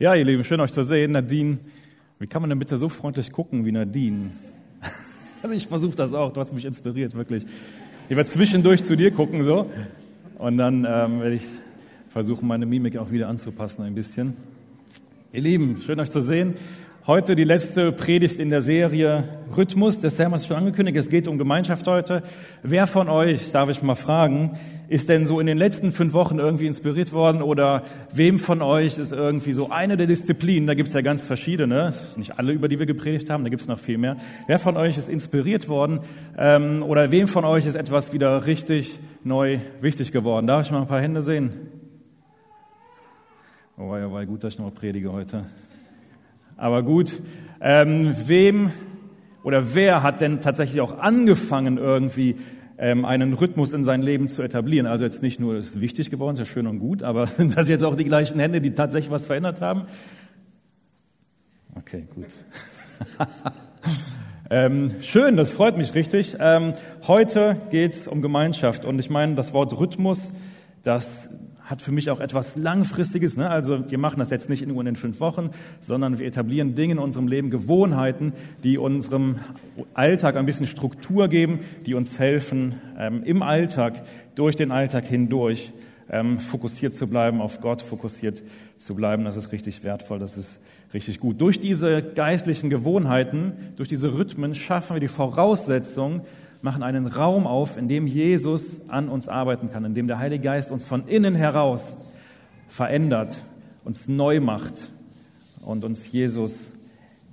Ja, ihr Lieben, schön euch zu sehen. Nadine, wie kann man denn bitte so freundlich gucken wie Nadine? Also ich versuche das auch, du hast mich inspiriert, wirklich. Ich werde zwischendurch zu dir gucken, so. Und dann ähm, werde ich versuchen, meine Mimik auch wieder anzupassen ein bisschen. Ihr Lieben, schön euch zu sehen. Heute die letzte Predigt in der Serie Rhythmus. Der Sam hat es schon angekündigt, es geht um Gemeinschaft heute. Wer von euch, darf ich mal fragen, ist denn so in den letzten fünf Wochen irgendwie inspiriert worden oder wem von euch ist irgendwie so eine der Disziplinen, da gibt es ja ganz verschiedene, nicht alle, über die wir gepredigt haben, da gibt es noch viel mehr. Wer von euch ist inspiriert worden ähm, oder wem von euch ist etwas wieder richtig neu wichtig geworden? Darf ich mal ein paar Hände sehen? Oh, ja, war gut, dass ich noch predige heute. Aber gut, ähm, wem oder wer hat denn tatsächlich auch angefangen, irgendwie einen Rhythmus in sein Leben zu etablieren? Also jetzt nicht nur, ist wichtig geworden, ist ja schön und gut, aber sind das jetzt auch die gleichen Hände, die tatsächlich was verändert haben? Okay, gut. ähm, schön, das freut mich richtig. Ähm, heute geht's um Gemeinschaft und ich meine, das Wort Rhythmus, das hat für mich auch etwas Langfristiges. Ne? Also wir machen das jetzt nicht nur in den fünf Wochen, sondern wir etablieren Dinge in unserem Leben, Gewohnheiten, die unserem Alltag ein bisschen Struktur geben, die uns helfen, ähm, im Alltag, durch den Alltag hindurch ähm, fokussiert zu bleiben, auf Gott fokussiert zu bleiben. Das ist richtig wertvoll, das ist richtig gut. Durch diese geistlichen Gewohnheiten, durch diese Rhythmen schaffen wir die Voraussetzung, machen einen Raum auf, in dem Jesus an uns arbeiten kann, in dem der Heilige Geist uns von innen heraus verändert, uns neu macht und uns Jesus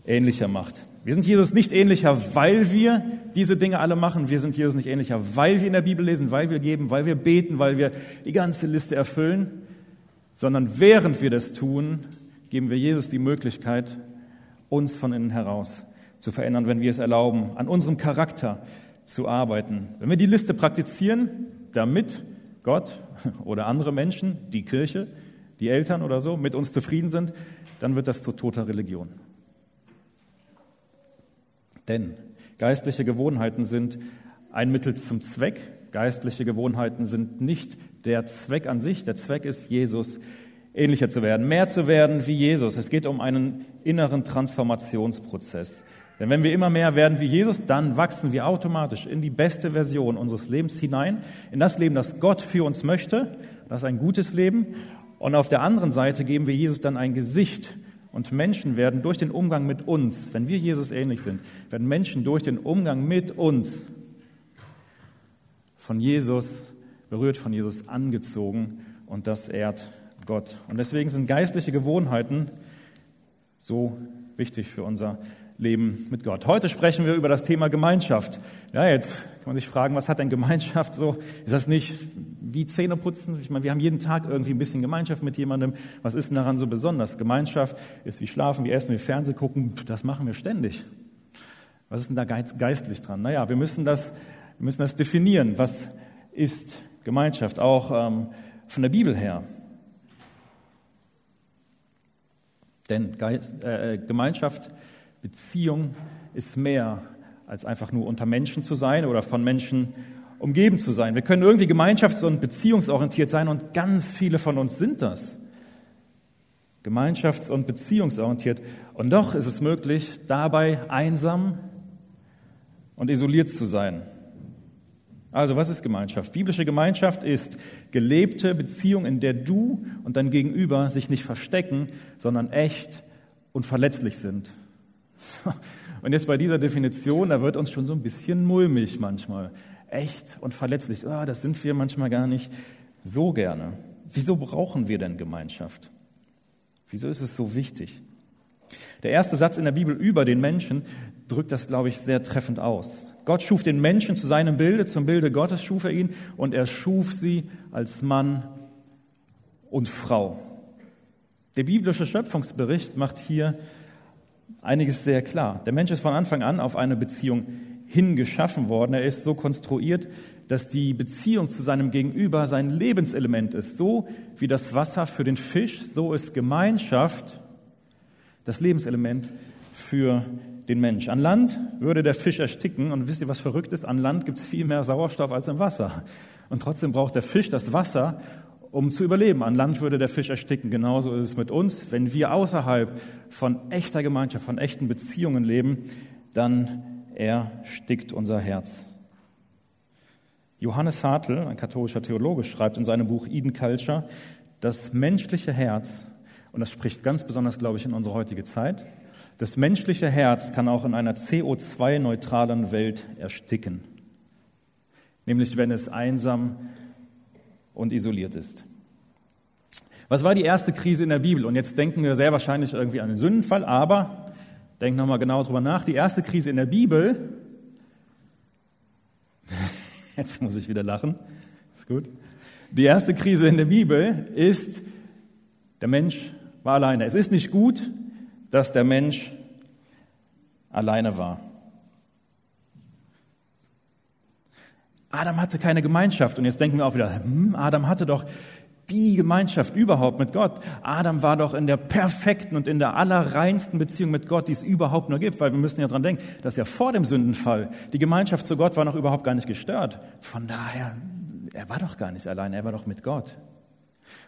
ähnlicher macht. Wir sind Jesus nicht ähnlicher, weil wir diese Dinge alle machen. Wir sind Jesus nicht ähnlicher, weil wir in der Bibel lesen, weil wir geben, weil wir beten, weil wir die ganze Liste erfüllen, sondern während wir das tun, geben wir Jesus die Möglichkeit, uns von innen heraus zu verändern, wenn wir es erlauben, an unserem Charakter, zu arbeiten. Wenn wir die Liste praktizieren, damit Gott oder andere Menschen, die Kirche, die Eltern oder so, mit uns zufrieden sind, dann wird das zu toter Religion. Denn geistliche Gewohnheiten sind ein Mittel zum Zweck. Geistliche Gewohnheiten sind nicht der Zweck an sich. Der Zweck ist, Jesus ähnlicher zu werden, mehr zu werden wie Jesus. Es geht um einen inneren Transformationsprozess. Denn wenn wir immer mehr werden wie Jesus, dann wachsen wir automatisch in die beste Version unseres Lebens hinein, in das Leben, das Gott für uns möchte. Das ist ein gutes Leben. Und auf der anderen Seite geben wir Jesus dann ein Gesicht. Und Menschen werden durch den Umgang mit uns, wenn wir Jesus ähnlich sind, werden Menschen durch den Umgang mit uns von Jesus, berührt von Jesus, angezogen. Und das ehrt Gott. Und deswegen sind geistliche Gewohnheiten so wichtig für unser Leben mit Gott. Heute sprechen wir über das Thema Gemeinschaft. Ja, jetzt kann man sich fragen, was hat denn Gemeinschaft so? Ist das nicht wie Zähne putzen? Ich meine, wir haben jeden Tag irgendwie ein bisschen Gemeinschaft mit jemandem. Was ist denn daran so besonders? Gemeinschaft ist wie schlafen, wie essen, wie Fernsehen gucken. Das machen wir ständig. Was ist denn da geistlich dran? Naja, wir müssen das, wir müssen das definieren. Was ist Gemeinschaft? Auch ähm, von der Bibel her. Denn Geist, äh, Gemeinschaft Beziehung ist mehr als einfach nur unter Menschen zu sein oder von Menschen umgeben zu sein. Wir können irgendwie gemeinschafts- und beziehungsorientiert sein und ganz viele von uns sind das. Gemeinschafts- und beziehungsorientiert. Und doch ist es möglich, dabei einsam und isoliert zu sein. Also was ist Gemeinschaft? Biblische Gemeinschaft ist gelebte Beziehung, in der du und dein Gegenüber sich nicht verstecken, sondern echt und verletzlich sind. Und jetzt bei dieser Definition, da wird uns schon so ein bisschen mulmig manchmal. Echt und verletzlich. Oh, das sind wir manchmal gar nicht so gerne. Wieso brauchen wir denn Gemeinschaft? Wieso ist es so wichtig? Der erste Satz in der Bibel über den Menschen drückt das, glaube ich, sehr treffend aus. Gott schuf den Menschen zu seinem Bilde, zum Bilde Gottes schuf er ihn und er schuf sie als Mann und Frau. Der biblische Schöpfungsbericht macht hier einiges sehr klar. Der Mensch ist von Anfang an auf eine Beziehung hingeschaffen worden. Er ist so konstruiert, dass die Beziehung zu seinem Gegenüber sein Lebenselement ist. So wie das Wasser für den Fisch, so ist Gemeinschaft das Lebenselement für den Mensch. An Land würde der Fisch ersticken und wisst ihr, was verrückt ist? An Land gibt es viel mehr Sauerstoff als im Wasser. Und trotzdem braucht der Fisch das Wasser, um zu überleben. An Land würde der Fisch ersticken. Genauso ist es mit uns. Wenn wir außerhalb von echter Gemeinschaft, von echten Beziehungen leben, dann erstickt unser Herz. Johannes Hartl, ein katholischer Theologe, schreibt in seinem Buch Eden Culture, das menschliche Herz, und das spricht ganz besonders, glaube ich, in unsere heutige Zeit, das menschliche Herz kann auch in einer CO2-neutralen Welt ersticken, nämlich wenn es einsam und isoliert ist. Was war die erste Krise in der Bibel? Und jetzt denken wir sehr wahrscheinlich irgendwie an den Sündenfall, aber denken nochmal genau drüber nach. Die erste Krise in der Bibel, jetzt muss ich wieder lachen, ist gut. Die erste Krise in der Bibel ist, der Mensch war alleine. Es ist nicht gut, dass der Mensch alleine war. Adam hatte keine Gemeinschaft. Und jetzt denken wir auch wieder, hm, Adam hatte doch die Gemeinschaft überhaupt mit Gott. Adam war doch in der perfekten und in der allerreinsten Beziehung mit Gott, die es überhaupt nur gibt, weil wir müssen ja dran denken, dass ja vor dem Sündenfall die Gemeinschaft zu Gott war noch überhaupt gar nicht gestört. Von daher, er war doch gar nicht alleine, er war doch mit Gott.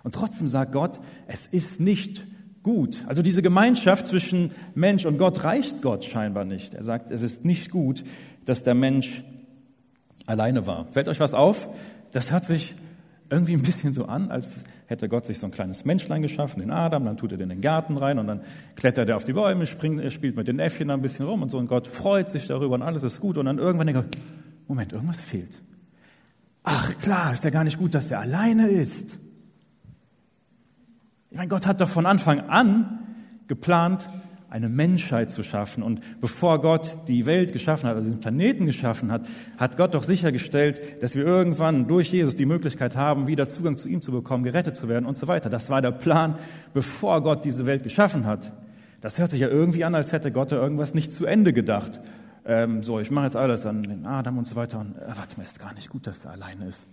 Und trotzdem sagt Gott, es ist nicht gut. Also diese Gemeinschaft zwischen Mensch und Gott reicht Gott scheinbar nicht. Er sagt, es ist nicht gut, dass der Mensch alleine war. Fällt euch was auf? Das hört sich irgendwie ein bisschen so an, als hätte Gott sich so ein kleines Menschlein geschaffen, den Adam, dann tut er den in den Garten rein und dann klettert er auf die Bäume, springt, er spielt mit den Äffchen ein bisschen rum und so und Gott freut sich darüber und alles ist gut und dann irgendwann denkt er, Moment, irgendwas fehlt. Ach klar, ist ja gar nicht gut, dass er alleine ist. Ich meine, Gott hat doch von Anfang an geplant, eine Menschheit zu schaffen. Und bevor Gott die Welt geschaffen hat, also den Planeten geschaffen hat, hat Gott doch sichergestellt, dass wir irgendwann durch Jesus die Möglichkeit haben, wieder Zugang zu ihm zu bekommen, gerettet zu werden und so weiter. Das war der Plan, bevor Gott diese Welt geschaffen hat. Das hört sich ja irgendwie an, als hätte Gott da irgendwas nicht zu Ende gedacht. Ähm, so, ich mache jetzt alles an den Adam und so weiter. Und äh, warte mal, ist gar nicht gut, dass er alleine ist.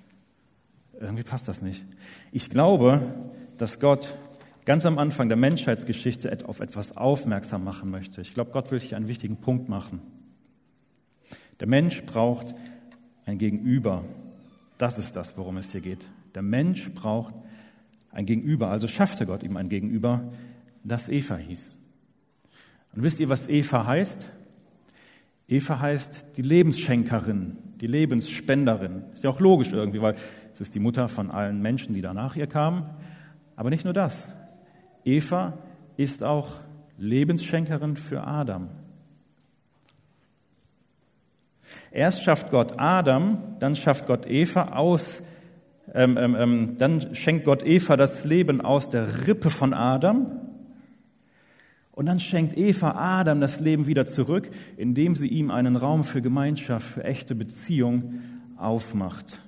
Irgendwie passt das nicht. Ich glaube, dass Gott ganz am Anfang der Menschheitsgeschichte auf etwas aufmerksam machen möchte. Ich glaube, Gott will hier einen wichtigen Punkt machen. Der Mensch braucht ein Gegenüber. Das ist das, worum es hier geht. Der Mensch braucht ein Gegenüber. Also schaffte Gott ihm ein Gegenüber, das Eva hieß. Und wisst ihr, was Eva heißt? Eva heißt die Lebensschenkerin, die Lebensspenderin. Ist ja auch logisch irgendwie, weil es ist die Mutter von allen Menschen, die danach ihr kamen. Aber nicht nur das. Eva ist auch Lebensschenkerin für Adam. Erst schafft Gott Adam, dann schafft Gott Eva aus, ähm, ähm, ähm, dann schenkt Gott Eva das Leben aus der Rippe von Adam. Und dann schenkt Eva Adam das Leben wieder zurück, indem sie ihm einen Raum für Gemeinschaft, für echte Beziehung aufmacht.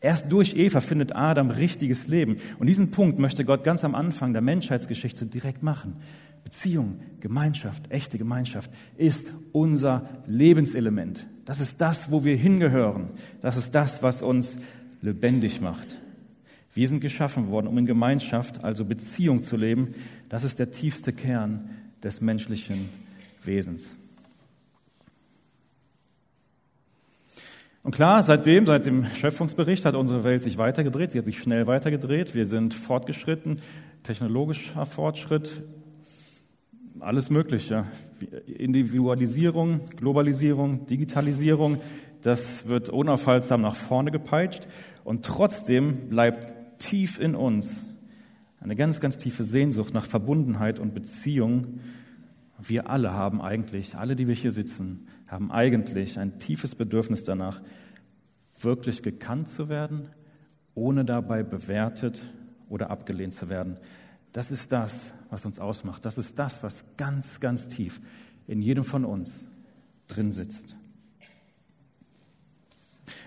Erst durch Eva findet Adam richtiges Leben. Und diesen Punkt möchte Gott ganz am Anfang der Menschheitsgeschichte direkt machen. Beziehung, Gemeinschaft, echte Gemeinschaft ist unser Lebenselement. Das ist das, wo wir hingehören. Das ist das, was uns lebendig macht. Wir sind geschaffen worden, um in Gemeinschaft, also Beziehung zu leben. Das ist der tiefste Kern des menschlichen Wesens. Und klar, seitdem, seit dem Schöpfungsbericht hat unsere Welt sich weitergedreht. Sie hat sich schnell weitergedreht. Wir sind fortgeschritten, technologischer Fortschritt, alles Mögliche. Individualisierung, Globalisierung, Digitalisierung, das wird unaufhaltsam nach vorne gepeitscht. Und trotzdem bleibt tief in uns eine ganz, ganz tiefe Sehnsucht nach Verbundenheit und Beziehung. Wir alle haben eigentlich, alle, die wir hier sitzen, haben eigentlich ein tiefes Bedürfnis danach, wirklich gekannt zu werden, ohne dabei bewertet oder abgelehnt zu werden. Das ist das, was uns ausmacht. Das ist das, was ganz, ganz tief in jedem von uns drin sitzt.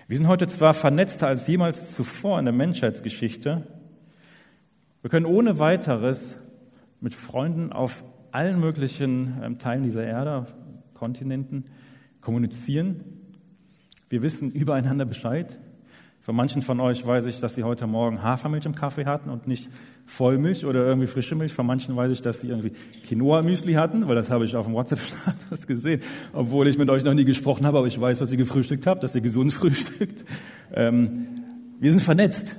Wir sind heute zwar vernetzter als jemals zuvor in der Menschheitsgeschichte. Wir können ohne weiteres mit Freunden auf allen möglichen ähm, Teilen dieser Erde, Kontinenten, kommunizieren. Wir wissen übereinander Bescheid. Von manchen von euch weiß ich, dass sie heute Morgen Hafermilch im Kaffee hatten und nicht Vollmilch oder irgendwie frische Milch. Von manchen weiß ich, dass sie irgendwie Quinoa-Müsli hatten, weil das habe ich auf dem WhatsApp-Status gesehen, obwohl ich mit euch noch nie gesprochen habe, aber ich weiß, was ihr gefrühstückt habt, dass ihr gesund frühstückt. Ähm, wir sind vernetzt.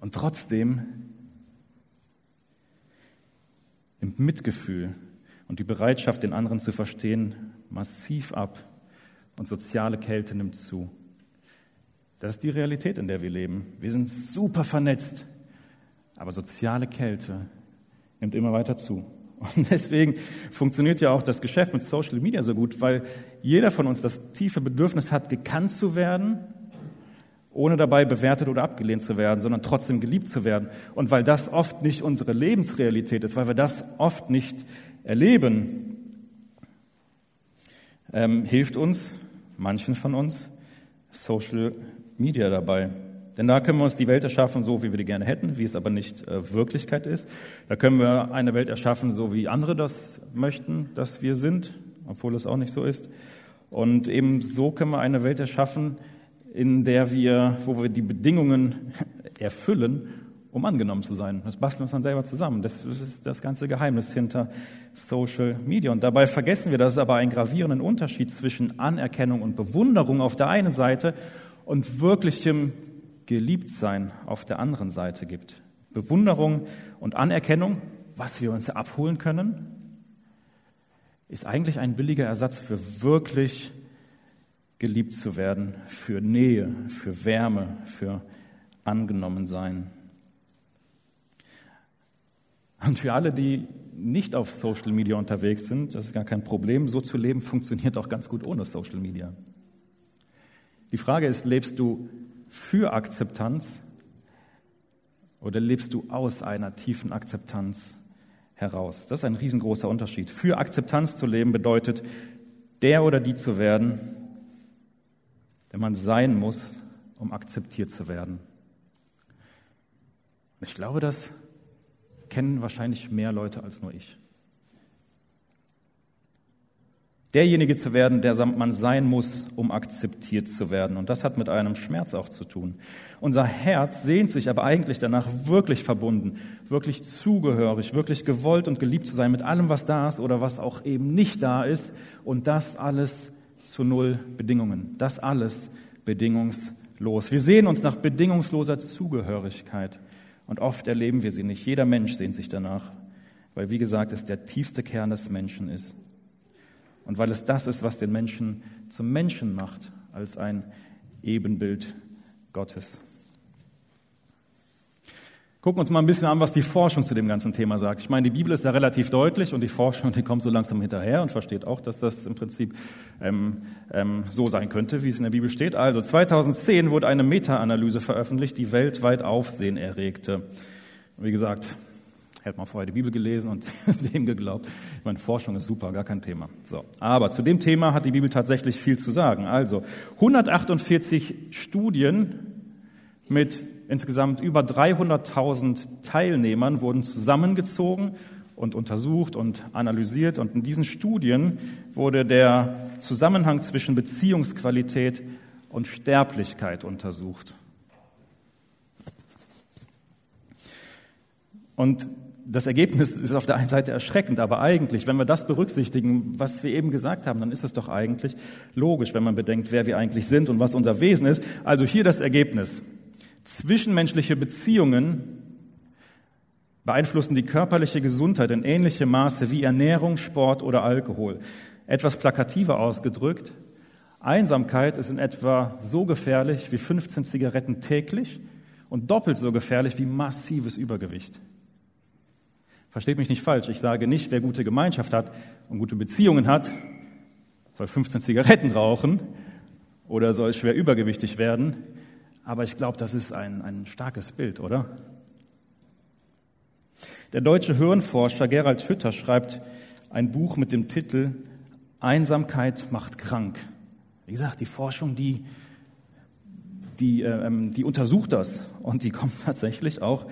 Und trotzdem nimmt Mitgefühl und die Bereitschaft, den anderen zu verstehen, massiv ab und soziale Kälte nimmt zu. Das ist die Realität, in der wir leben. Wir sind super vernetzt, aber soziale Kälte nimmt immer weiter zu. Und deswegen funktioniert ja auch das Geschäft mit Social Media so gut, weil jeder von uns das tiefe Bedürfnis hat, gekannt zu werden, ohne dabei bewertet oder abgelehnt zu werden, sondern trotzdem geliebt zu werden. Und weil das oft nicht unsere Lebensrealität ist, weil wir das oft nicht erleben, ähm, hilft uns, manchen von uns, Social Media dabei. Denn da können wir uns die Welt erschaffen, so wie wir die gerne hätten, wie es aber nicht äh, Wirklichkeit ist. Da können wir eine Welt erschaffen, so wie andere das möchten, dass wir sind, obwohl es auch nicht so ist. Und eben so können wir eine Welt erschaffen, in der wir, wo wir die Bedingungen erfüllen, um angenommen zu sein. Das basteln wir uns dann selber zusammen. Das ist das ganze Geheimnis hinter Social Media. Und dabei vergessen wir, dass es aber einen gravierenden Unterschied zwischen Anerkennung und Bewunderung auf der einen Seite und wirklichem Geliebtsein auf der anderen Seite gibt. Bewunderung und Anerkennung, was wir uns abholen können, ist eigentlich ein billiger Ersatz für wirklich geliebt zu werden, für Nähe, für Wärme, für angenommen sein. Und für alle, die nicht auf Social Media unterwegs sind, das ist gar kein Problem, so zu leben funktioniert auch ganz gut ohne Social Media. Die Frage ist, lebst du für Akzeptanz oder lebst du aus einer tiefen Akzeptanz heraus? Das ist ein riesengroßer Unterschied. Für Akzeptanz zu leben bedeutet, der oder die zu werden, der man sein muss, um akzeptiert zu werden. Ich glaube, das kennen wahrscheinlich mehr Leute als nur ich derjenige zu werden, der man sein muss, um akzeptiert zu werden. Und das hat mit einem Schmerz auch zu tun. Unser Herz sehnt sich aber eigentlich danach, wirklich verbunden, wirklich zugehörig, wirklich gewollt und geliebt zu sein mit allem, was da ist oder was auch eben nicht da ist. Und das alles zu null Bedingungen. Das alles bedingungslos. Wir sehen uns nach bedingungsloser Zugehörigkeit. Und oft erleben wir sie nicht. Jeder Mensch sehnt sich danach, weil, wie gesagt, es der tiefste Kern des Menschen ist. Und weil es das ist, was den Menschen zum Menschen macht, als ein Ebenbild Gottes. Gucken uns mal ein bisschen an, was die Forschung zu dem ganzen Thema sagt. Ich meine, die Bibel ist ja relativ deutlich und die Forschung, die kommt so langsam hinterher und versteht auch, dass das im Prinzip ähm, ähm, so sein könnte, wie es in der Bibel steht. Also 2010 wurde eine Meta-Analyse veröffentlicht, die weltweit Aufsehen erregte. Wie gesagt, hätte man vorher die Bibel gelesen und dem geglaubt. Ich meine, Forschung ist super, gar kein Thema. So. Aber zu dem Thema hat die Bibel tatsächlich viel zu sagen. Also, 148 Studien mit insgesamt über 300.000 Teilnehmern wurden zusammengezogen und untersucht und analysiert. Und in diesen Studien wurde der Zusammenhang zwischen Beziehungsqualität und Sterblichkeit untersucht. Und das Ergebnis ist auf der einen Seite erschreckend, aber eigentlich, wenn wir das berücksichtigen, was wir eben gesagt haben, dann ist es doch eigentlich logisch, wenn man bedenkt, wer wir eigentlich sind und was unser Wesen ist. Also hier das Ergebnis. Zwischenmenschliche Beziehungen beeinflussen die körperliche Gesundheit in ähnlichem Maße wie Ernährung, Sport oder Alkohol. Etwas plakativer ausgedrückt, Einsamkeit ist in etwa so gefährlich wie 15 Zigaretten täglich und doppelt so gefährlich wie massives Übergewicht. Versteht mich nicht falsch, ich sage nicht, wer gute Gemeinschaft hat und gute Beziehungen hat, soll 15 Zigaretten rauchen oder soll schwer übergewichtig werden. Aber ich glaube, das ist ein, ein starkes Bild, oder? Der deutsche Hirnforscher Gerald Hütter schreibt ein Buch mit dem Titel Einsamkeit macht krank. Wie gesagt, die Forschung, die, die, äh, die untersucht das und die kommt tatsächlich auch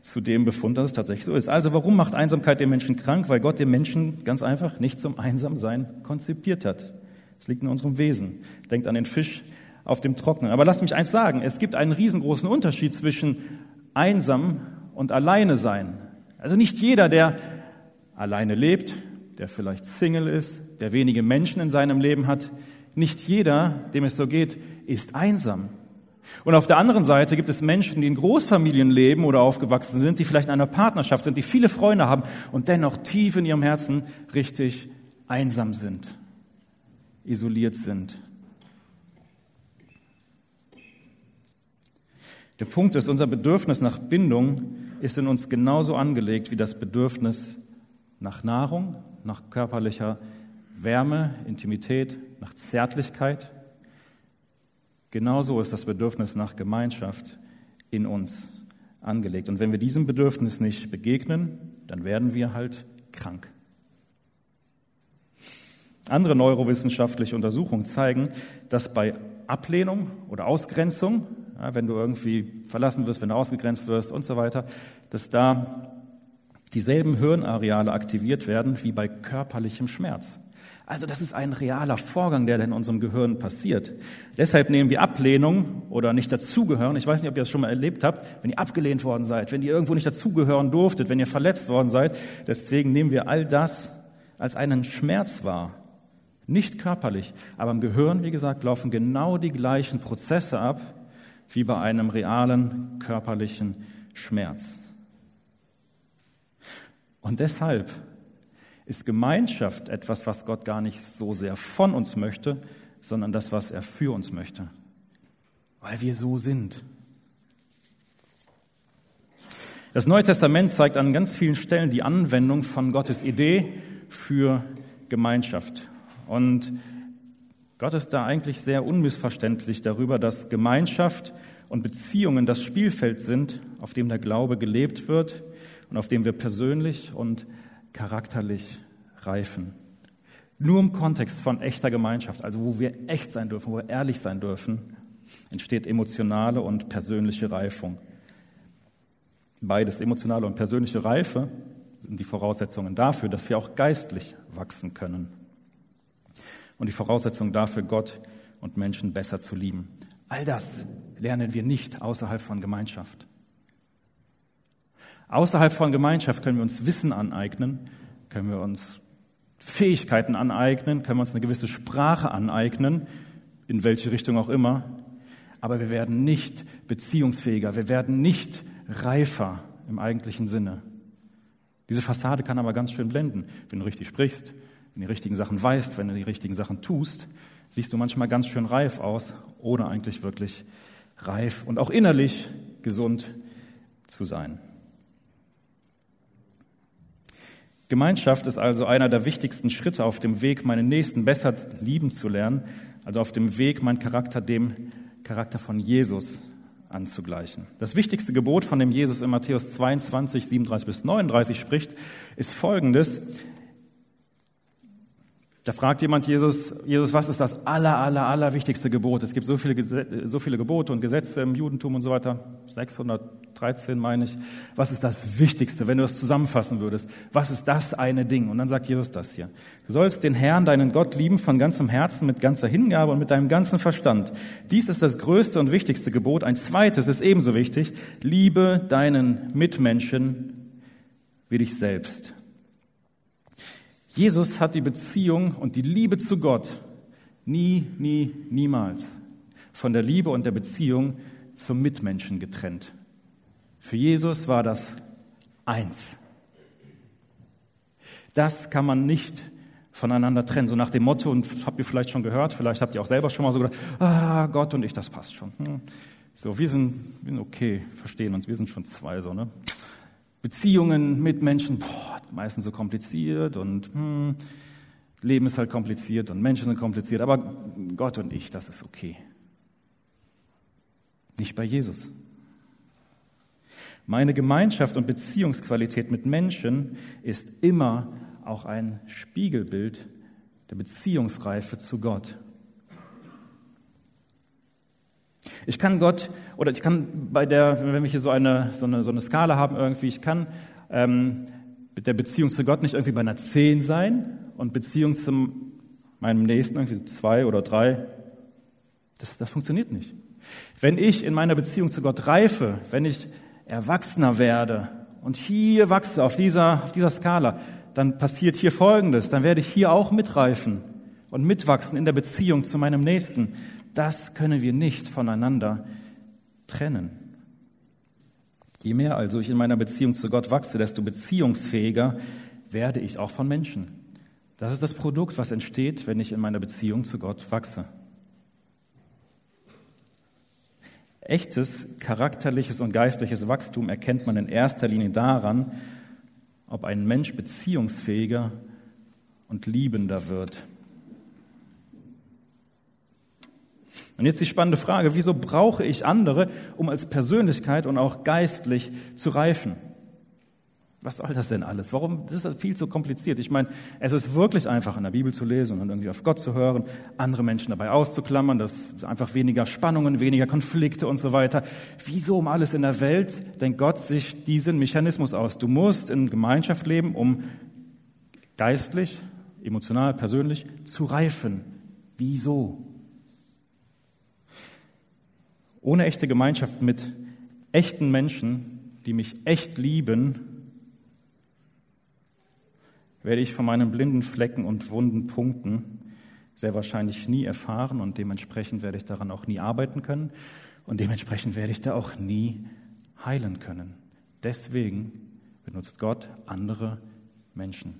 zu dem Befund, dass es tatsächlich so ist. Also warum macht Einsamkeit den Menschen krank? Weil Gott den Menschen ganz einfach nicht zum Einsamsein konzipiert hat. Es liegt in unserem Wesen. Denkt an den Fisch auf dem Trocknen. Aber lasst mich eins sagen. Es gibt einen riesengroßen Unterschied zwischen einsam und alleine sein. Also nicht jeder, der alleine lebt, der vielleicht Single ist, der wenige Menschen in seinem Leben hat, nicht jeder, dem es so geht, ist einsam. Und auf der anderen Seite gibt es Menschen, die in Großfamilien leben oder aufgewachsen sind, die vielleicht in einer Partnerschaft sind, die viele Freunde haben und dennoch tief in ihrem Herzen richtig einsam sind, isoliert sind. Der Punkt ist, unser Bedürfnis nach Bindung ist in uns genauso angelegt wie das Bedürfnis nach Nahrung, nach körperlicher Wärme, Intimität, nach Zärtlichkeit. Genauso ist das Bedürfnis nach Gemeinschaft in uns angelegt. Und wenn wir diesem Bedürfnis nicht begegnen, dann werden wir halt krank. Andere neurowissenschaftliche Untersuchungen zeigen, dass bei Ablehnung oder Ausgrenzung, ja, wenn du irgendwie verlassen wirst, wenn du ausgegrenzt wirst und so weiter, dass da dieselben Hirnareale aktiviert werden wie bei körperlichem Schmerz. Also das ist ein realer Vorgang, der in unserem Gehirn passiert. Deshalb nehmen wir Ablehnung oder nicht dazugehören. Ich weiß nicht, ob ihr das schon mal erlebt habt, wenn ihr abgelehnt worden seid, wenn ihr irgendwo nicht dazugehören durftet, wenn ihr verletzt worden seid. Deswegen nehmen wir all das als einen Schmerz wahr. Nicht körperlich, aber im Gehirn, wie gesagt, laufen genau die gleichen Prozesse ab wie bei einem realen körperlichen Schmerz. Und deshalb ist Gemeinschaft etwas, was Gott gar nicht so sehr von uns möchte, sondern das, was er für uns möchte, weil wir so sind. Das Neue Testament zeigt an ganz vielen Stellen die Anwendung von Gottes Idee für Gemeinschaft. Und Gott ist da eigentlich sehr unmissverständlich darüber, dass Gemeinschaft und Beziehungen das Spielfeld sind, auf dem der Glaube gelebt wird und auf dem wir persönlich und charakterlich reifen. Nur im Kontext von echter Gemeinschaft, also wo wir echt sein dürfen, wo wir ehrlich sein dürfen, entsteht emotionale und persönliche Reifung. Beides, emotionale und persönliche Reife, sind die Voraussetzungen dafür, dass wir auch geistlich wachsen können. Und die Voraussetzung dafür, Gott und Menschen besser zu lieben. All das lernen wir nicht außerhalb von Gemeinschaft. Außerhalb von Gemeinschaft können wir uns Wissen aneignen, können wir uns Fähigkeiten aneignen, können wir uns eine gewisse Sprache aneignen, in welche Richtung auch immer. Aber wir werden nicht beziehungsfähiger, wir werden nicht reifer im eigentlichen Sinne. Diese Fassade kann aber ganz schön blenden. Wenn du richtig sprichst, wenn du die richtigen Sachen weißt, wenn du die richtigen Sachen tust, siehst du manchmal ganz schön reif aus, ohne eigentlich wirklich reif und auch innerlich gesund zu sein. Gemeinschaft ist also einer der wichtigsten Schritte auf dem Weg, meinen Nächsten besser lieben zu lernen, also auf dem Weg, meinen Charakter dem Charakter von Jesus anzugleichen. Das wichtigste Gebot, von dem Jesus in Matthäus 22, 37 bis 39 spricht, ist folgendes. Da fragt jemand Jesus, Jesus, was ist das aller, aller, aller wichtigste Gebot? Es gibt so viele, so viele Gebote und Gesetze im Judentum und so weiter. 613 meine ich. Was ist das Wichtigste, wenn du es zusammenfassen würdest? Was ist das eine Ding? Und dann sagt Jesus das hier. Du sollst den Herrn, deinen Gott lieben von ganzem Herzen, mit ganzer Hingabe und mit deinem ganzen Verstand. Dies ist das größte und wichtigste Gebot. Ein zweites ist ebenso wichtig. Liebe deinen Mitmenschen wie dich selbst. Jesus hat die Beziehung und die Liebe zu Gott nie, nie, niemals von der Liebe und der Beziehung zum Mitmenschen getrennt. Für Jesus war das eins. Das kann man nicht voneinander trennen. So nach dem Motto, und habt ihr vielleicht schon gehört, vielleicht habt ihr auch selber schon mal so gedacht, ah, Gott und ich, das passt schon. Hm. So, wir sind, wir sind okay, verstehen uns, wir sind schon zwei, so, ne? Beziehungen mit Menschen, boah, meistens so kompliziert und hm, Leben ist halt kompliziert und Menschen sind kompliziert, aber Gott und ich, das ist okay. Nicht bei Jesus. Meine Gemeinschaft und Beziehungsqualität mit Menschen ist immer auch ein Spiegelbild der Beziehungsreife zu Gott. Ich kann Gott, oder ich kann bei der, wenn wir hier so eine, so eine, so eine Skala haben irgendwie, ich kann ähm, mit der Beziehung zu Gott nicht irgendwie bei einer 10 sein und Beziehung zu meinem Nächsten irgendwie zwei oder drei. Das, das funktioniert nicht. Wenn ich in meiner Beziehung zu Gott reife, wenn ich erwachsener werde und hier wachse auf dieser, auf dieser Skala, dann passiert hier Folgendes. Dann werde ich hier auch mitreifen und mitwachsen in der Beziehung zu meinem Nächsten. Das können wir nicht voneinander trennen. Je mehr also ich in meiner Beziehung zu Gott wachse, desto beziehungsfähiger werde ich auch von Menschen. Das ist das Produkt, was entsteht, wenn ich in meiner Beziehung zu Gott wachse. Echtes charakterliches und geistliches Wachstum erkennt man in erster Linie daran, ob ein Mensch beziehungsfähiger und liebender wird. Und jetzt die spannende Frage, wieso brauche ich andere, um als Persönlichkeit und auch geistlich zu reifen? Was soll das denn alles? Warum das ist das viel zu kompliziert? Ich meine, es ist wirklich einfach in der Bibel zu lesen und irgendwie auf Gott zu hören, andere Menschen dabei auszuklammern, dass einfach weniger Spannungen, weniger Konflikte und so weiter. Wieso um alles in der Welt denkt Gott sich diesen Mechanismus aus? Du musst in Gemeinschaft leben, um geistlich, emotional, persönlich zu reifen. Wieso? Ohne echte Gemeinschaft mit echten Menschen, die mich echt lieben, werde ich von meinen blinden Flecken und wunden Punkten sehr wahrscheinlich nie erfahren und dementsprechend werde ich daran auch nie arbeiten können und dementsprechend werde ich da auch nie heilen können. Deswegen benutzt Gott andere Menschen.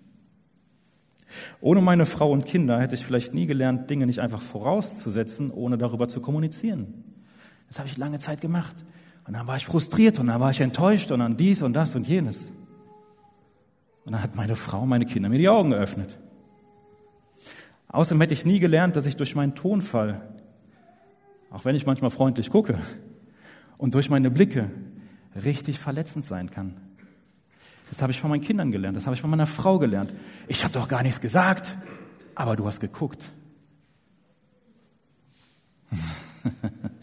Ohne meine Frau und Kinder hätte ich vielleicht nie gelernt, Dinge nicht einfach vorauszusetzen, ohne darüber zu kommunizieren. Das habe ich lange Zeit gemacht. Und dann war ich frustriert und dann war ich enttäuscht und dann dies und das und jenes. Und dann hat meine Frau, meine Kinder mir die Augen geöffnet. Außerdem hätte ich nie gelernt, dass ich durch meinen Tonfall, auch wenn ich manchmal freundlich gucke, und durch meine Blicke richtig verletzend sein kann. Das habe ich von meinen Kindern gelernt, das habe ich von meiner Frau gelernt. Ich habe doch gar nichts gesagt, aber du hast geguckt.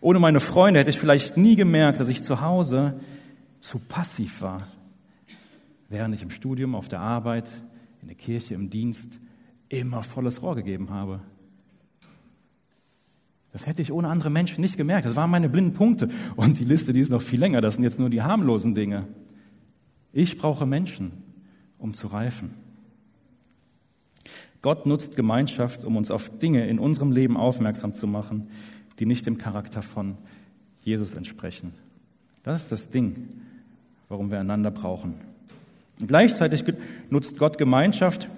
Ohne meine Freunde hätte ich vielleicht nie gemerkt, dass ich zu Hause zu passiv war, während ich im Studium, auf der Arbeit, in der Kirche, im Dienst immer volles Rohr gegeben habe. Das hätte ich ohne andere Menschen nicht gemerkt. Das waren meine blinden Punkte. Und die Liste, die ist noch viel länger. Das sind jetzt nur die harmlosen Dinge. Ich brauche Menschen, um zu reifen. Gott nutzt Gemeinschaft, um uns auf Dinge in unserem Leben aufmerksam zu machen, die nicht dem Charakter von Jesus entsprechen. Das ist das Ding warum wir einander brauchen. Und gleichzeitig nutzt Gott Gemeinschaft,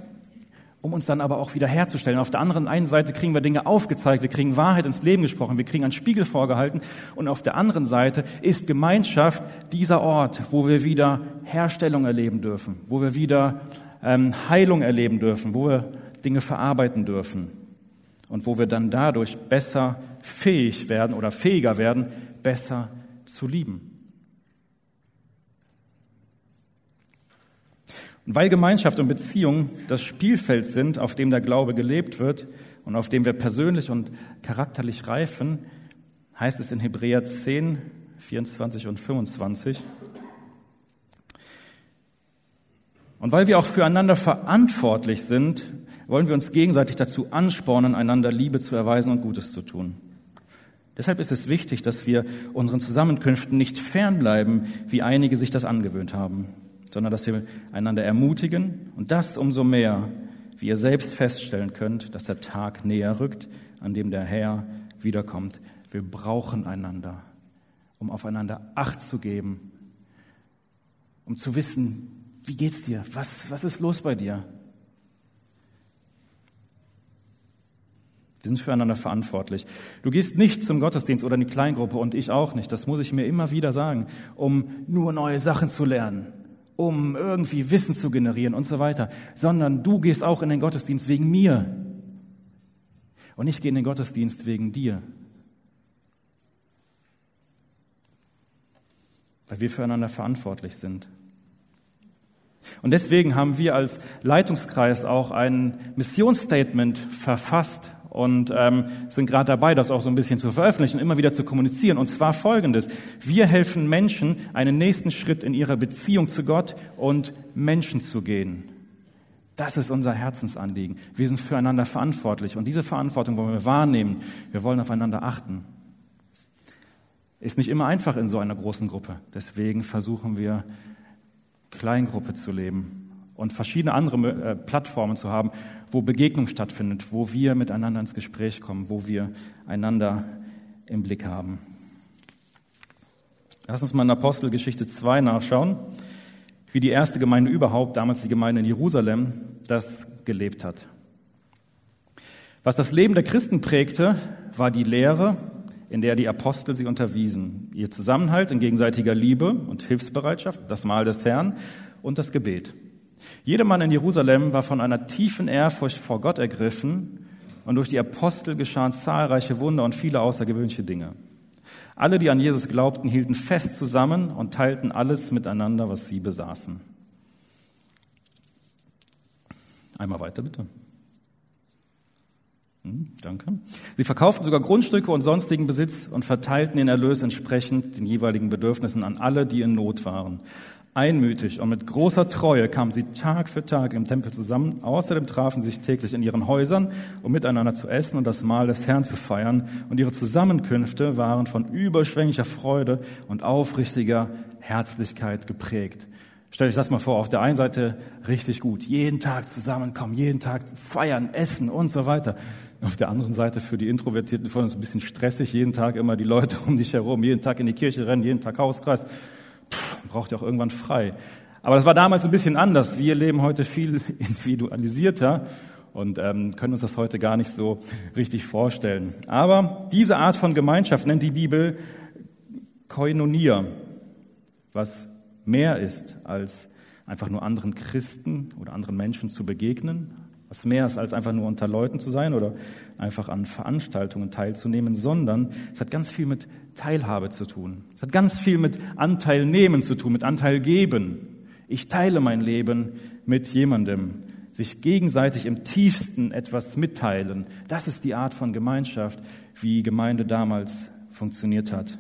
um uns dann aber auch wieder herzustellen. Auf der anderen einen Seite kriegen wir Dinge aufgezeigt, wir kriegen Wahrheit ins Leben gesprochen, wir kriegen einen Spiegel vorgehalten und auf der anderen Seite ist Gemeinschaft dieser Ort, wo wir wieder Herstellung erleben dürfen, wo wir wieder ähm, Heilung erleben dürfen, wo wir Dinge verarbeiten dürfen und wo wir dann dadurch besser fähig werden oder fähiger werden, besser zu lieben. Und weil Gemeinschaft und Beziehung das Spielfeld sind, auf dem der Glaube gelebt wird und auf dem wir persönlich und charakterlich reifen, heißt es in Hebräer 10, 24 und 25. Und weil wir auch füreinander verantwortlich sind, wollen wir uns gegenseitig dazu anspornen, einander Liebe zu erweisen und Gutes zu tun. Deshalb ist es wichtig, dass wir unseren Zusammenkünften nicht fernbleiben, wie einige sich das angewöhnt haben sondern dass wir einander ermutigen und das umso mehr, wie ihr selbst feststellen könnt, dass der Tag näher rückt, an dem der Herr wiederkommt. Wir brauchen einander, um aufeinander Acht zu geben, um zu wissen, wie geht's dir? Was, was ist los bei dir? Wir sind füreinander verantwortlich. Du gehst nicht zum Gottesdienst oder in die Kleingruppe und ich auch nicht. Das muss ich mir immer wieder sagen, um nur neue Sachen zu lernen, um irgendwie Wissen zu generieren und so weiter, sondern du gehst auch in den Gottesdienst wegen mir. Und ich gehe in den Gottesdienst wegen dir. Weil wir füreinander verantwortlich sind. Und deswegen haben wir als Leitungskreis auch ein Missionsstatement verfasst und ähm, sind gerade dabei, das auch so ein bisschen zu veröffentlichen, immer wieder zu kommunizieren. Und zwar Folgendes. Wir helfen Menschen, einen nächsten Schritt in ihrer Beziehung zu Gott und Menschen zu gehen. Das ist unser Herzensanliegen. Wir sind füreinander verantwortlich und diese Verantwortung wollen wir wahrnehmen. Wir wollen aufeinander achten. Ist nicht immer einfach in so einer großen Gruppe. Deswegen versuchen wir, Kleingruppe zu leben und verschiedene andere äh, Plattformen zu haben, wo Begegnung stattfindet, wo wir miteinander ins Gespräch kommen, wo wir einander im Blick haben. Lass uns mal in Apostelgeschichte 2 nachschauen, wie die erste Gemeinde überhaupt, damals die Gemeinde in Jerusalem, das gelebt hat. Was das Leben der Christen prägte, war die Lehre, in der die Apostel sie unterwiesen. Ihr Zusammenhalt in gegenseitiger Liebe und Hilfsbereitschaft, das Mahl des Herrn und das Gebet. Jedermann in Jerusalem war von einer tiefen Ehrfurcht vor Gott ergriffen und durch die Apostel geschahen zahlreiche Wunder und viele außergewöhnliche Dinge. Alle, die an Jesus glaubten, hielten fest zusammen und teilten alles miteinander, was sie besaßen. Einmal weiter, bitte. Hm, danke. Sie verkauften sogar Grundstücke und sonstigen Besitz und verteilten den Erlös entsprechend den jeweiligen Bedürfnissen an alle, die in Not waren. Einmütig und mit großer Treue kamen sie Tag für Tag im Tempel zusammen. Außerdem trafen sie sich täglich in ihren Häusern, um miteinander zu essen und das Mahl des Herrn zu feiern. Und ihre Zusammenkünfte waren von überschwänglicher Freude und aufrichtiger Herzlichkeit geprägt. Stellt euch das mal vor, auf der einen Seite richtig gut, jeden Tag zusammenkommen, jeden Tag feiern, essen und so weiter. Auf der anderen Seite für die Introvertierten von uns ein bisschen stressig, jeden Tag immer die Leute um dich herum, jeden Tag in die Kirche rennen, jeden Tag Hauskreis braucht ja auch irgendwann frei. Aber das war damals ein bisschen anders. Wir leben heute viel individualisierter und ähm, können uns das heute gar nicht so richtig vorstellen. Aber diese Art von Gemeinschaft nennt die Bibel Koinonia, was mehr ist als einfach nur anderen Christen oder anderen Menschen zu begegnen, was mehr ist als einfach nur unter Leuten zu sein oder einfach an Veranstaltungen teilzunehmen, sondern es hat ganz viel mit Teilhabe zu tun. Es hat ganz viel mit Anteil nehmen zu tun, mit Anteil geben. Ich teile mein Leben mit jemandem. Sich gegenseitig im tiefsten etwas mitteilen. Das ist die Art von Gemeinschaft, wie Gemeinde damals funktioniert hat.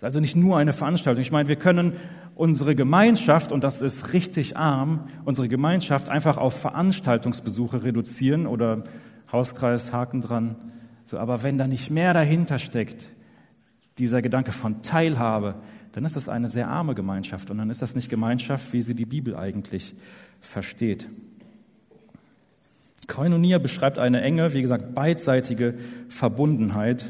Also nicht nur eine Veranstaltung. Ich meine, wir können unsere Gemeinschaft, und das ist richtig arm, unsere Gemeinschaft einfach auf Veranstaltungsbesuche reduzieren oder Hauskreis, Haken dran. So, aber wenn da nicht mehr dahinter steckt, dieser Gedanke von Teilhabe, dann ist das eine sehr arme Gemeinschaft und dann ist das nicht Gemeinschaft, wie sie die Bibel eigentlich versteht. Koinonia beschreibt eine enge, wie gesagt, beidseitige Verbundenheit,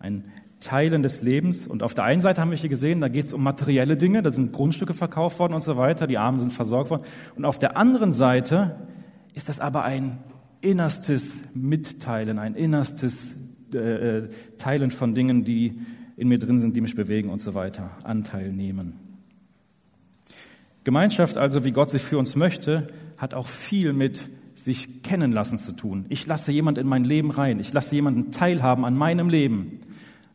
ein Teilen des Lebens. Und auf der einen Seite haben wir hier gesehen, da geht es um materielle Dinge, da sind Grundstücke verkauft worden und so weiter, die Armen sind versorgt worden. Und auf der anderen Seite ist das aber ein innerstes Mitteilen, ein innerstes äh, äh, Teilen von Dingen, die in mir drin sind, die mich bewegen und so weiter, Anteil nehmen. Gemeinschaft also, wie Gott sie für uns möchte, hat auch viel mit sich kennen lassen zu tun. Ich lasse jemand in mein Leben rein. Ich lasse jemanden teilhaben an meinem Leben.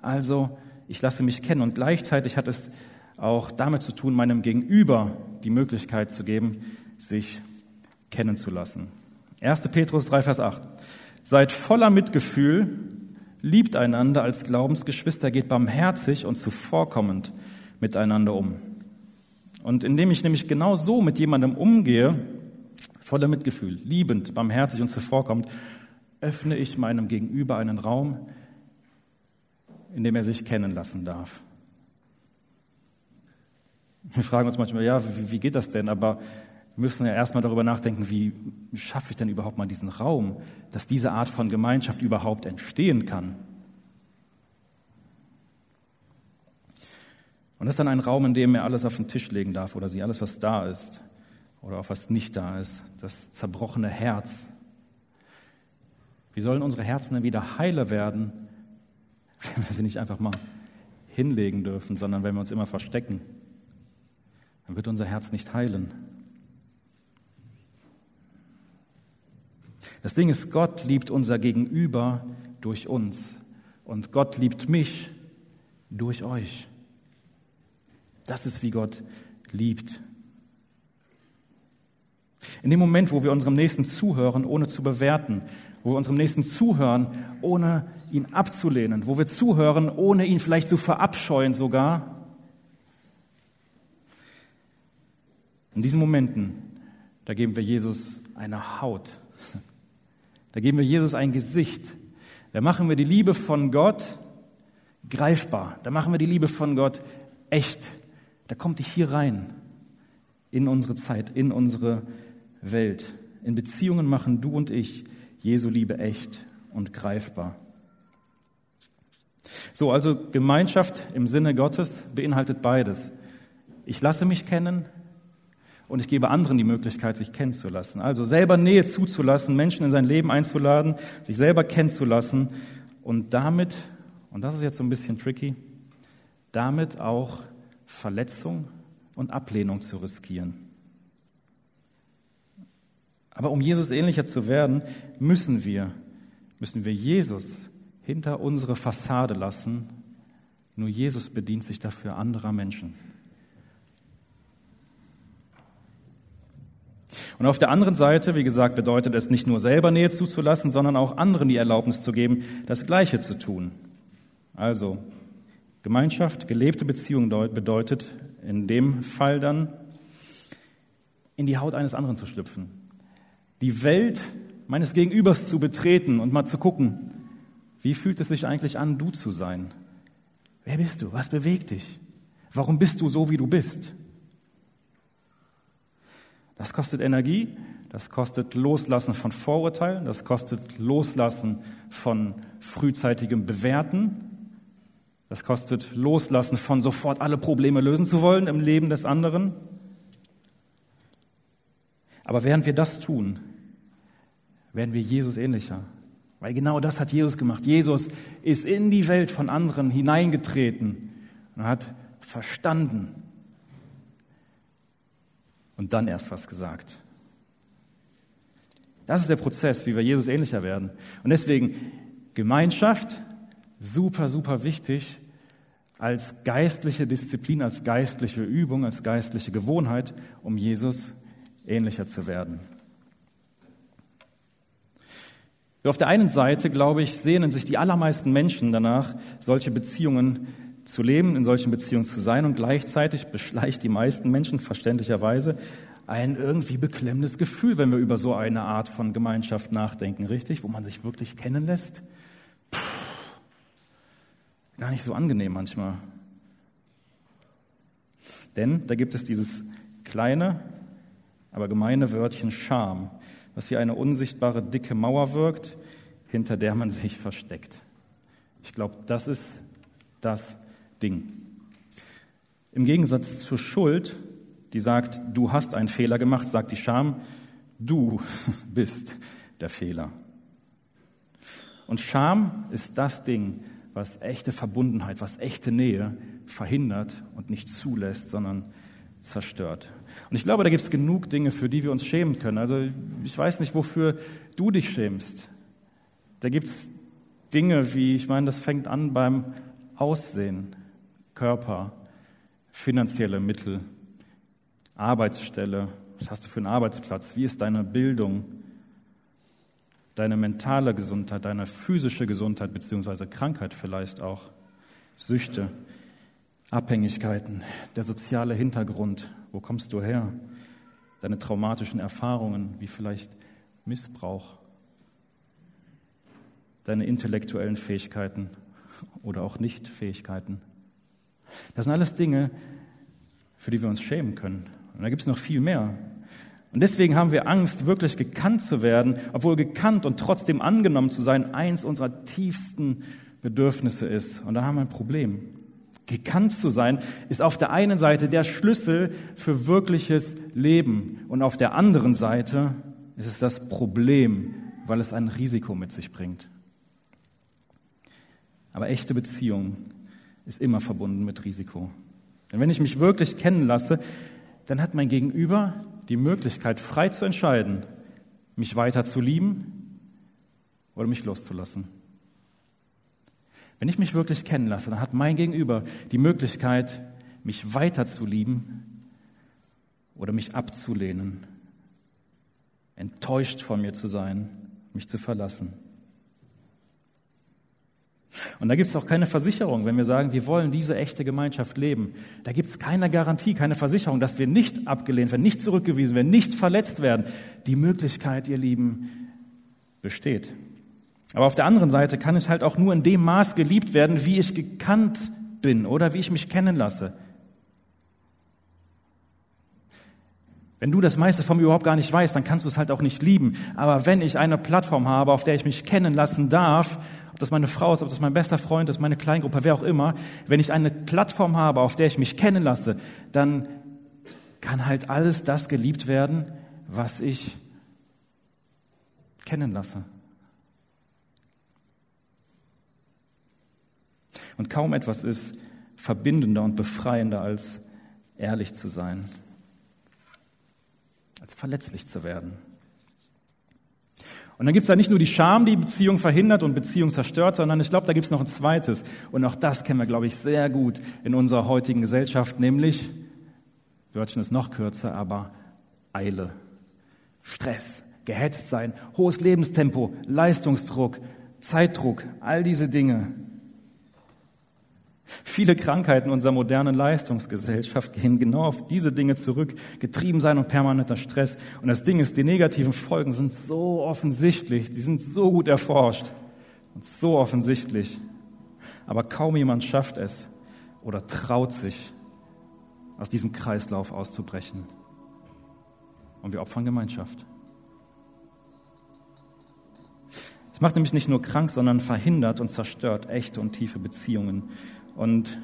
Also ich lasse mich kennen und gleichzeitig hat es auch damit zu tun, meinem Gegenüber die Möglichkeit zu geben, sich kennenzulassen. 1. Petrus 3, Vers 8. Seid voller Mitgefühl, liebt einander als Glaubensgeschwister, geht barmherzig und zuvorkommend miteinander um. Und indem ich nämlich genau so mit jemandem umgehe, voller Mitgefühl, liebend, barmherzig und zuvorkommend, öffne ich meinem Gegenüber einen Raum, in dem er sich kennen lassen darf. Wir fragen uns manchmal, ja, wie, wie geht das denn? Aber wir müssen ja erstmal darüber nachdenken, wie schaffe ich denn überhaupt mal diesen Raum, dass diese Art von Gemeinschaft überhaupt entstehen kann. Und das ist dann ein Raum, in dem er alles auf den Tisch legen darf oder sie alles, was da ist oder auch was nicht da ist, das zerbrochene Herz. Wie sollen unsere Herzen denn wieder heile werden, wenn wir sie nicht einfach mal hinlegen dürfen, sondern wenn wir uns immer verstecken, dann wird unser Herz nicht heilen. Das Ding ist, Gott liebt unser Gegenüber durch uns und Gott liebt mich durch euch. Das ist, wie Gott liebt. In dem Moment, wo wir unserem Nächsten zuhören, ohne zu bewerten, wo wir unserem Nächsten zuhören, ohne ihn abzulehnen, wo wir zuhören, ohne ihn vielleicht zu verabscheuen sogar. In diesen Momenten, da geben wir Jesus eine Haut. Da geben wir Jesus ein Gesicht. Da machen wir die Liebe von Gott greifbar. Da machen wir die Liebe von Gott echt. Da kommt die hier rein in unsere Zeit, in unsere Welt. In Beziehungen machen du und ich Jesu Liebe echt und greifbar. So, also Gemeinschaft im Sinne Gottes beinhaltet beides. Ich lasse mich kennen und ich gebe anderen die Möglichkeit, sich kennenzulassen. Also selber Nähe zuzulassen, Menschen in sein Leben einzuladen, sich selber kennenzulassen und damit, und das ist jetzt so ein bisschen tricky, damit auch Verletzung und Ablehnung zu riskieren. Aber um Jesus ähnlicher zu werden, müssen wir, müssen wir Jesus hinter unsere Fassade lassen. Nur Jesus bedient sich dafür anderer Menschen. Und auf der anderen Seite, wie gesagt, bedeutet es nicht nur selber Nähe zuzulassen, sondern auch anderen die Erlaubnis zu geben, das Gleiche zu tun. Also Gemeinschaft, gelebte Beziehung bedeutet in dem Fall dann, in die Haut eines anderen zu schlüpfen, die Welt meines Gegenübers zu betreten und mal zu gucken, wie fühlt es sich eigentlich an, du zu sein? Wer bist du? Was bewegt dich? Warum bist du so, wie du bist? Das kostet Energie, das kostet Loslassen von Vorurteilen, das kostet Loslassen von frühzeitigem Bewerten, das kostet Loslassen von sofort alle Probleme lösen zu wollen im Leben des anderen. Aber während wir das tun, werden wir Jesus ähnlicher. Weil genau das hat Jesus gemacht. Jesus ist in die Welt von anderen hineingetreten und hat verstanden und dann erst was gesagt. Das ist der Prozess, wie wir Jesus ähnlicher werden. Und deswegen Gemeinschaft, super, super wichtig als geistliche Disziplin, als geistliche Übung, als geistliche Gewohnheit, um Jesus ähnlicher zu werden. Auf der einen Seite, glaube ich, sehnen sich die allermeisten Menschen danach, solche Beziehungen zu leben, in solchen Beziehungen zu sein und gleichzeitig beschleicht die meisten Menschen verständlicherweise ein irgendwie beklemmendes Gefühl, wenn wir über so eine Art von Gemeinschaft nachdenken, richtig? Wo man sich wirklich kennenlässt. Puh, gar nicht so angenehm manchmal. Denn da gibt es dieses kleine, aber gemeine Wörtchen Scham was wie eine unsichtbare dicke Mauer wirkt, hinter der man sich versteckt. Ich glaube, das ist das Ding. Im Gegensatz zur Schuld, die sagt, du hast einen Fehler gemacht, sagt die Scham, du bist der Fehler. Und Scham ist das Ding, was echte Verbundenheit, was echte Nähe verhindert und nicht zulässt, sondern zerstört. Und ich glaube, da gibt es genug Dinge, für die wir uns schämen können. Also ich weiß nicht, wofür du dich schämst. Da gibt es Dinge wie, ich meine, das fängt an beim Aussehen, Körper, finanzielle Mittel, Arbeitsstelle, was hast du für einen Arbeitsplatz, wie ist deine Bildung, deine mentale Gesundheit, deine physische Gesundheit beziehungsweise Krankheit vielleicht auch, Süchte, Abhängigkeiten, der soziale Hintergrund, wo kommst du her, deine traumatischen Erfahrungen, wie vielleicht Missbrauch, deine intellektuellen Fähigkeiten oder auch Nichtfähigkeiten. Das sind alles Dinge, für die wir uns schämen können. Und da gibt es noch viel mehr. Und deswegen haben wir Angst, wirklich gekannt zu werden, obwohl gekannt und trotzdem angenommen zu sein eins unserer tiefsten Bedürfnisse ist. Und da haben wir ein Problem. Gekannt zu sein, ist auf der einen Seite der Schlüssel für wirkliches Leben und auf der anderen Seite ist es das Problem, weil es ein Risiko mit sich bringt. Aber echte Beziehung ist immer verbunden mit Risiko. Denn wenn ich mich wirklich kennen lasse, dann hat mein Gegenüber die Möglichkeit, frei zu entscheiden, mich weiter zu lieben oder mich loszulassen. Wenn ich mich wirklich kennen lasse, dann hat mein Gegenüber die Möglichkeit, mich weiter zu lieben oder mich abzulehnen, enttäuscht von mir zu sein, mich zu verlassen. Und da gibt es auch keine Versicherung, wenn wir sagen, wir wollen diese echte Gemeinschaft leben. Da gibt es keine Garantie, keine Versicherung, dass wir nicht abgelehnt werden, nicht zurückgewiesen werden, nicht verletzt werden. Die Möglichkeit, ihr Lieben, besteht. Aber auf der anderen Seite kann ich halt auch nur in dem Maß geliebt werden, wie ich gekannt bin oder wie ich mich kennen lasse. Wenn du das meiste von mir überhaupt gar nicht weißt, dann kannst du es halt auch nicht lieben. Aber wenn ich eine Plattform habe, auf der ich mich kennenlassen darf, ob das meine Frau ist, ob das mein bester Freund ist, meine Kleingruppe, wer auch immer, wenn ich eine Plattform habe, auf der ich mich kennenlasse, dann kann halt alles das geliebt werden, was ich kennenlasse. Und kaum etwas ist verbindender und befreiender als ehrlich zu sein, als verletzlich zu werden. Und dann gibt es da nicht nur die Scham, die Beziehung verhindert und Beziehung zerstört, sondern ich glaube, da gibt es noch ein zweites. Und auch das kennen wir, glaube ich, sehr gut in unserer heutigen Gesellschaft, nämlich, Wörtchen ist noch kürzer, aber Eile, Stress, gehetzt sein, hohes Lebenstempo, Leistungsdruck, Zeitdruck, all diese Dinge. Viele Krankheiten unserer modernen Leistungsgesellschaft gehen genau auf diese Dinge zurück. Getrieben sein und permanenter Stress. Und das Ding ist, die negativen Folgen sind so offensichtlich, die sind so gut erforscht und so offensichtlich. Aber kaum jemand schafft es oder traut sich, aus diesem Kreislauf auszubrechen. Und wir opfern Gemeinschaft. Es macht nämlich nicht nur krank, sondern verhindert und zerstört echte und tiefe Beziehungen. Und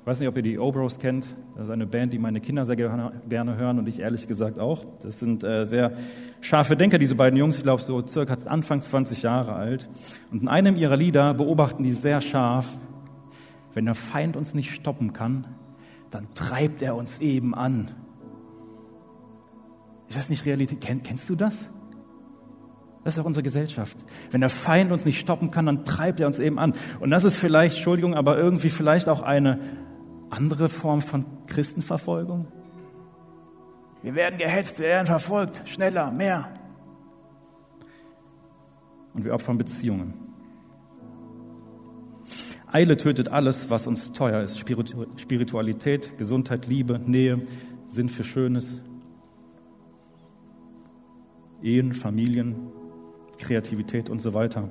ich weiß nicht, ob ihr die Obros kennt. Das ist eine Band, die meine Kinder sehr gerne hören und ich ehrlich gesagt auch. Das sind äh, sehr scharfe Denker, diese beiden Jungs. Ich glaube, so circa Anfang 20 Jahre alt. Und in einem ihrer Lieder beobachten die sehr scharf, wenn der Feind uns nicht stoppen kann, dann treibt er uns eben an. Ist das nicht Realität? Kenn, kennst du das? Das ist auch unsere Gesellschaft. Wenn der Feind uns nicht stoppen kann, dann treibt er uns eben an. Und das ist vielleicht, Entschuldigung, aber irgendwie vielleicht auch eine andere Form von Christenverfolgung. Wir werden gehetzt, wir werden verfolgt, schneller, mehr. Und wir opfern Beziehungen. Eile tötet alles, was uns teuer ist. Spiritualität, Gesundheit, Liebe, Nähe, Sinn für Schönes, Ehen, Familien, Kreativität und so weiter.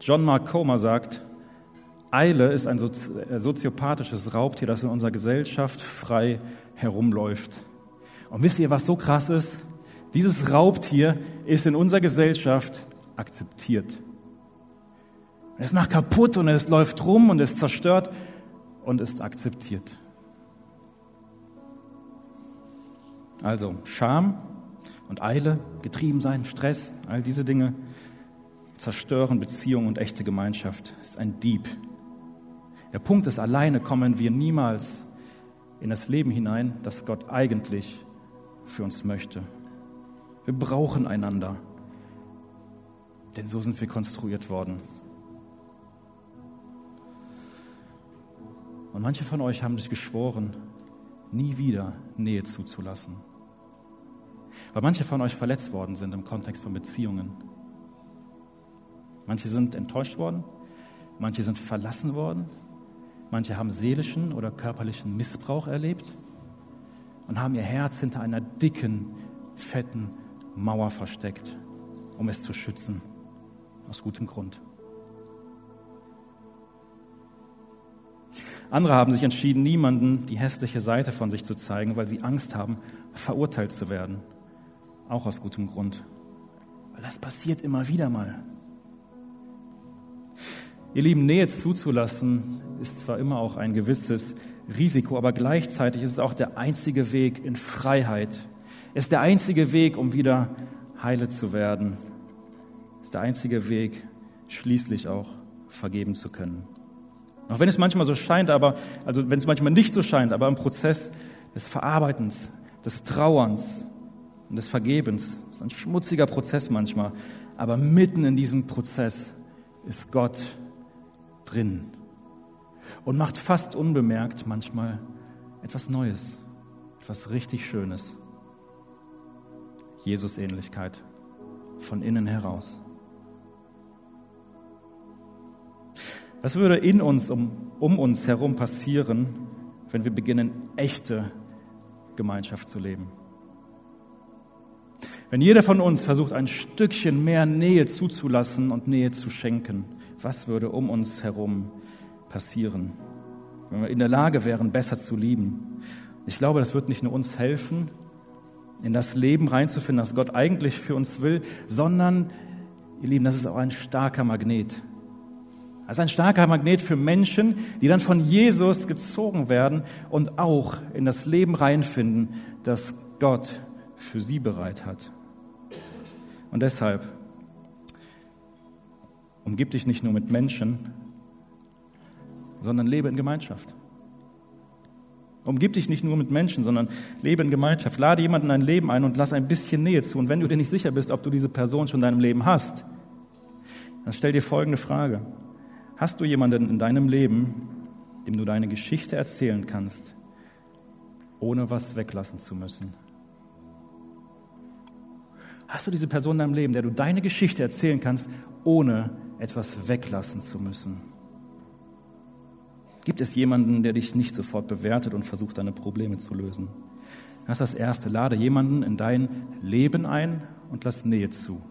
John Mark Comer sagt, Eile ist ein äh, soziopathisches Raubtier, das in unserer Gesellschaft frei herumläuft. Und wisst ihr, was so krass ist? Dieses Raubtier ist in unserer Gesellschaft akzeptiert. Es macht kaputt und es läuft rum und es zerstört und ist akzeptiert. Also Scham und Eile, getrieben sein, Stress, all diese Dinge zerstören Beziehung und echte Gemeinschaft. Es ist ein Dieb. Der Punkt ist, alleine kommen wir niemals in das Leben hinein, das Gott eigentlich für uns möchte. Wir brauchen einander, denn so sind wir konstruiert worden. Und manche von euch haben sich geschworen, nie wieder Nähe zuzulassen. Weil manche von euch verletzt worden sind im Kontext von Beziehungen. Manche sind enttäuscht worden, manche sind verlassen worden, manche haben seelischen oder körperlichen Missbrauch erlebt und haben ihr Herz hinter einer dicken, fetten Mauer versteckt, um es zu schützen. Aus gutem Grund. Andere haben sich entschieden, niemanden die hässliche Seite von sich zu zeigen, weil sie Angst haben, verurteilt zu werden. Auch aus gutem Grund. Weil das passiert immer wieder mal. Ihr Lieben, Nähe zuzulassen ist zwar immer auch ein gewisses Risiko, aber gleichzeitig ist es auch der einzige Weg in Freiheit. Es ist der einzige Weg, um wieder heile zu werden. Es ist der einzige Weg, schließlich auch vergeben zu können. Auch wenn es manchmal so scheint, aber, also wenn es manchmal nicht so scheint, aber im Prozess des Verarbeitens, des Trauerns, und des Vergebens. Das ist ein schmutziger Prozess manchmal, aber mitten in diesem Prozess ist Gott drin und macht fast unbemerkt manchmal etwas Neues, etwas richtig Schönes. Jesus-Ähnlichkeit von innen heraus. Was würde in uns, um, um uns herum passieren, wenn wir beginnen, echte Gemeinschaft zu leben? Wenn jeder von uns versucht, ein Stückchen mehr Nähe zuzulassen und Nähe zu schenken, was würde um uns herum passieren? Wenn wir in der Lage wären, besser zu lieben. Ich glaube, das wird nicht nur uns helfen, in das Leben reinzufinden, das Gott eigentlich für uns will, sondern, ihr Lieben, das ist auch ein starker Magnet. Das ist ein starker Magnet für Menschen, die dann von Jesus gezogen werden und auch in das Leben reinfinden, das Gott für sie bereit hat. Und deshalb umgib dich nicht nur mit Menschen, sondern lebe in Gemeinschaft. Umgib dich nicht nur mit Menschen, sondern lebe in Gemeinschaft. Lade jemanden in dein Leben ein und lass ein bisschen Nähe zu. Und wenn du dir nicht sicher bist, ob du diese Person schon in deinem Leben hast, dann stell dir folgende Frage. Hast du jemanden in deinem Leben, dem du deine Geschichte erzählen kannst, ohne was weglassen zu müssen? Hast du diese Person in deinem Leben, der du deine Geschichte erzählen kannst, ohne etwas weglassen zu müssen? Gibt es jemanden, der dich nicht sofort bewertet und versucht, deine Probleme zu lösen? Das ist das Erste. Lade jemanden in dein Leben ein und lass Nähe zu.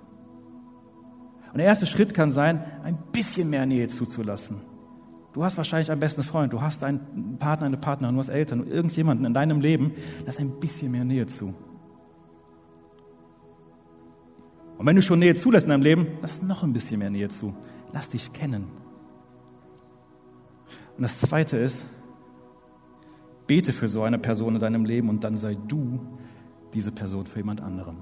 Und der erste Schritt kann sein, ein bisschen mehr Nähe zuzulassen. Du hast wahrscheinlich einen besten Freund, du hast einen Partner, eine Partnerin, du hast Eltern, irgendjemanden in deinem Leben, lass ein bisschen mehr Nähe zu. Und wenn du schon Nähe zulässt in deinem Leben, lass noch ein bisschen mehr Nähe zu. Lass dich kennen. Und das Zweite ist, bete für so eine Person in deinem Leben und dann sei du diese Person für jemand anderen.